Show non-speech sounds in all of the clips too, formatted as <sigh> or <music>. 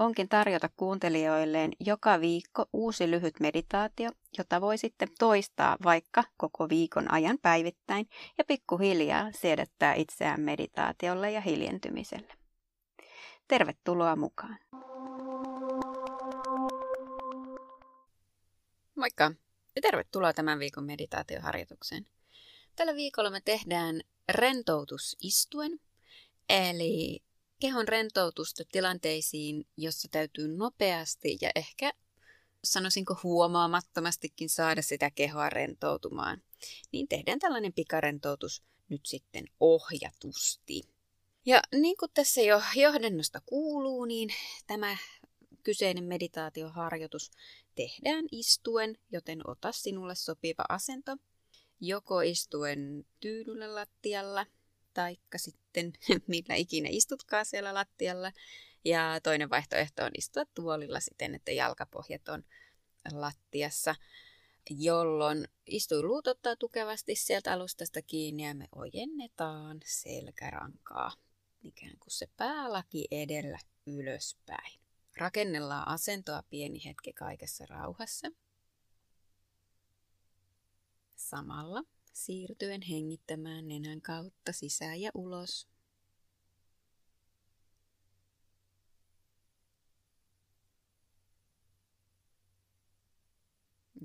onkin tarjota kuuntelijoilleen joka viikko uusi lyhyt meditaatio, jota voi sitten toistaa vaikka koko viikon ajan päivittäin ja pikkuhiljaa siedättää itseään meditaatiolle ja hiljentymiselle. Tervetuloa mukaan! Moikka ja tervetuloa tämän viikon meditaatioharjoitukseen. Tällä viikolla me tehdään rentoutus istuen, eli kehon rentoutusta tilanteisiin, jossa täytyy nopeasti ja ehkä sanoisinko huomaamattomastikin saada sitä kehoa rentoutumaan, niin tehdään tällainen pikarentoutus nyt sitten ohjatusti. Ja niin kuin tässä jo johdennosta kuuluu, niin tämä kyseinen meditaatioharjoitus tehdään istuen, joten ota sinulle sopiva asento, joko istuen tyydyllä lattialla – taikka sitten <laughs> millä ikinä istutkaa siellä lattialla. Ja toinen vaihtoehto on istua tuolilla siten, että jalkapohjat on lattiassa, jolloin istuinluut ottaa tukevasti sieltä alustasta kiinni ja me ojennetaan selkärankaa ikään kuin se päälaki edellä ylöspäin. Rakennellaan asentoa pieni hetki kaikessa rauhassa. Samalla siirtyen hengittämään nenän kautta sisään ja ulos.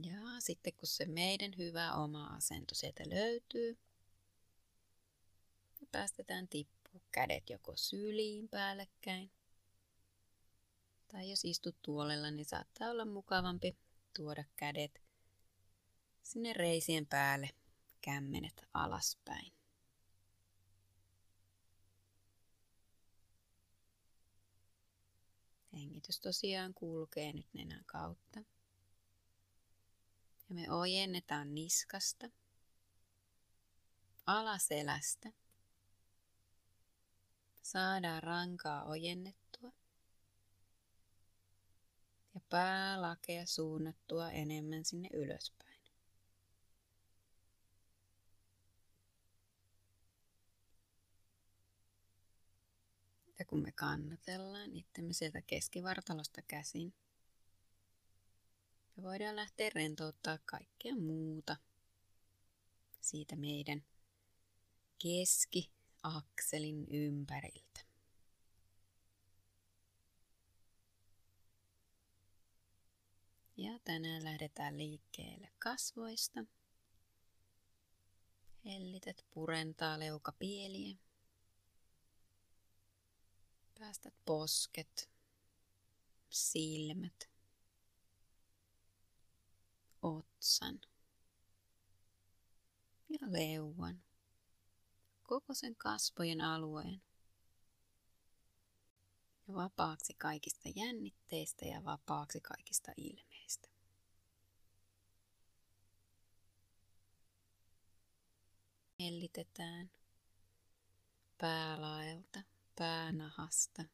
Ja sitten kun se meidän hyvä oma asento sieltä löytyy, me päästetään tippua kädet joko syliin päällekkäin. Tai jos istut tuolella, niin saattaa olla mukavampi tuoda kädet sinne reisien päälle kämmenet alaspäin. Hengitys tosiaan kulkee nyt nenän kautta. Ja me ojennetaan niskasta, alaselästä. Saadaan rankaa ojennettua ja päälakea suunnattua enemmän sinne ylöspäin. Kun me kannatellaan itsemme sieltä keskivartalosta käsin, me voidaan lähteä rentouttaa kaikkea muuta siitä meidän keskiakselin ympäriltä. Ja tänään lähdetään liikkeelle kasvoista. Hellität purentaa leukapieliä. Päästät posket, silmät, otsan ja leuan, koko sen kasvojen alueen. Ja vapaaksi kaikista jännitteistä ja vapaaksi kaikista ilmeistä. Hellitetään päälaelta päänahasta,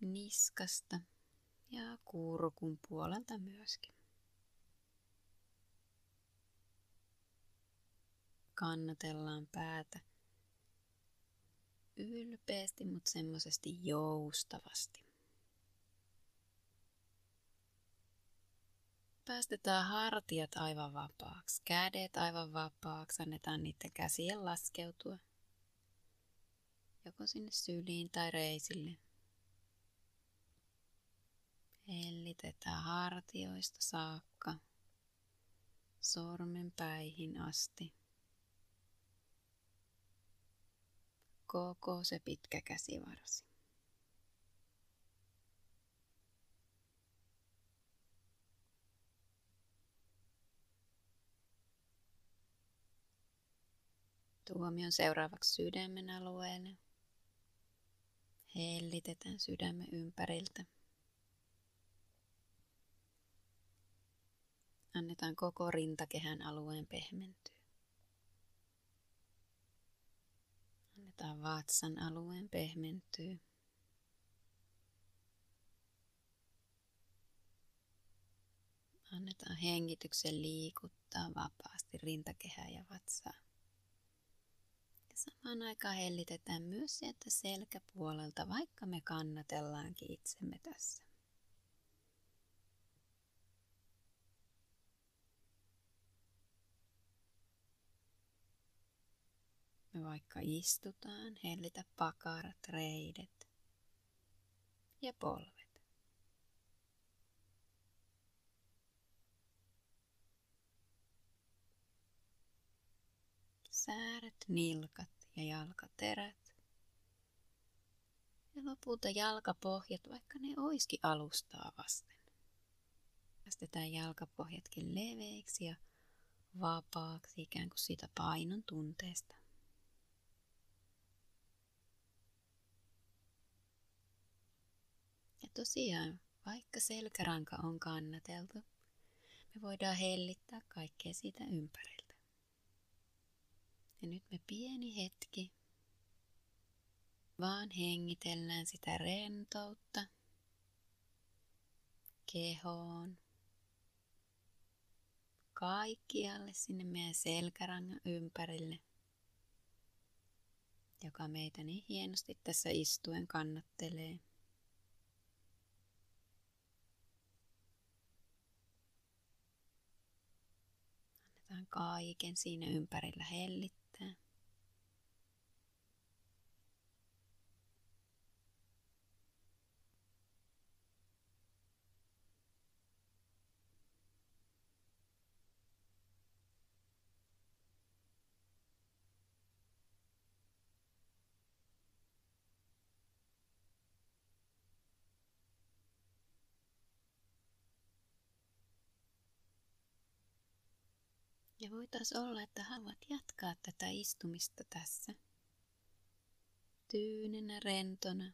niskasta ja kurkun puolelta myöskin. Kannatellaan päätä ylpeästi, mutta semmoisesti joustavasti. Päästetään hartiat aivan vapaaksi, kädet aivan vapaaksi, annetaan niiden käsien laskeutua. Joko sinne syliin tai reisille. Hellitetään hartioista saakka sormenpäihin asti. Koko se pitkä käsivarsi. Tuomion seuraavaksi sydämen alueelle. Hellitetään sydämen ympäriltä. Annetaan koko rintakehän alueen pehmentyä. Annetaan vatsan alueen pehmentyä. Annetaan hengityksen liikuttaa vapaasti rintakehää ja vatsaa. Samaan aikaan hellitetään myös sieltä selkäpuolelta, vaikka me kannatellaankin itsemme tässä. Me vaikka istutaan, hellitä pakarat, reidet ja polvet. Sääret, nilkat ja jalkaterät. Ja lopulta jalkapohjat, vaikka ne oiski alustaa vasten. Päästetään jalkapohjatkin leveiksi ja vapaaksi ikään kuin siitä painon tunteesta. Ja tosiaan, vaikka selkäranka on kannateltu, me voidaan hellittää kaikkea siitä ympäriltä. Ja nyt me pieni hetki vaan hengitellään sitä rentoutta kehoon, kaikkialle sinne meidän selkärangan ympärille, joka meitä niin hienosti tässä istuen kannattelee. Annetaan kaiken siinä ympärillä hellittää. there. Ja voitaisiin olla, että haluat jatkaa tätä istumista tässä. Tyynenä, rentona,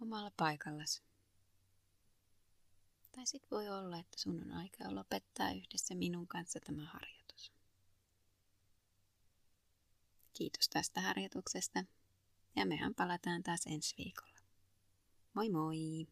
omalla paikallasi. Tai sitten voi olla, että sun on aika lopettaa yhdessä minun kanssa tämä harjoitus. Kiitos tästä harjoituksesta ja mehän palataan taas ensi viikolla. Moi moi!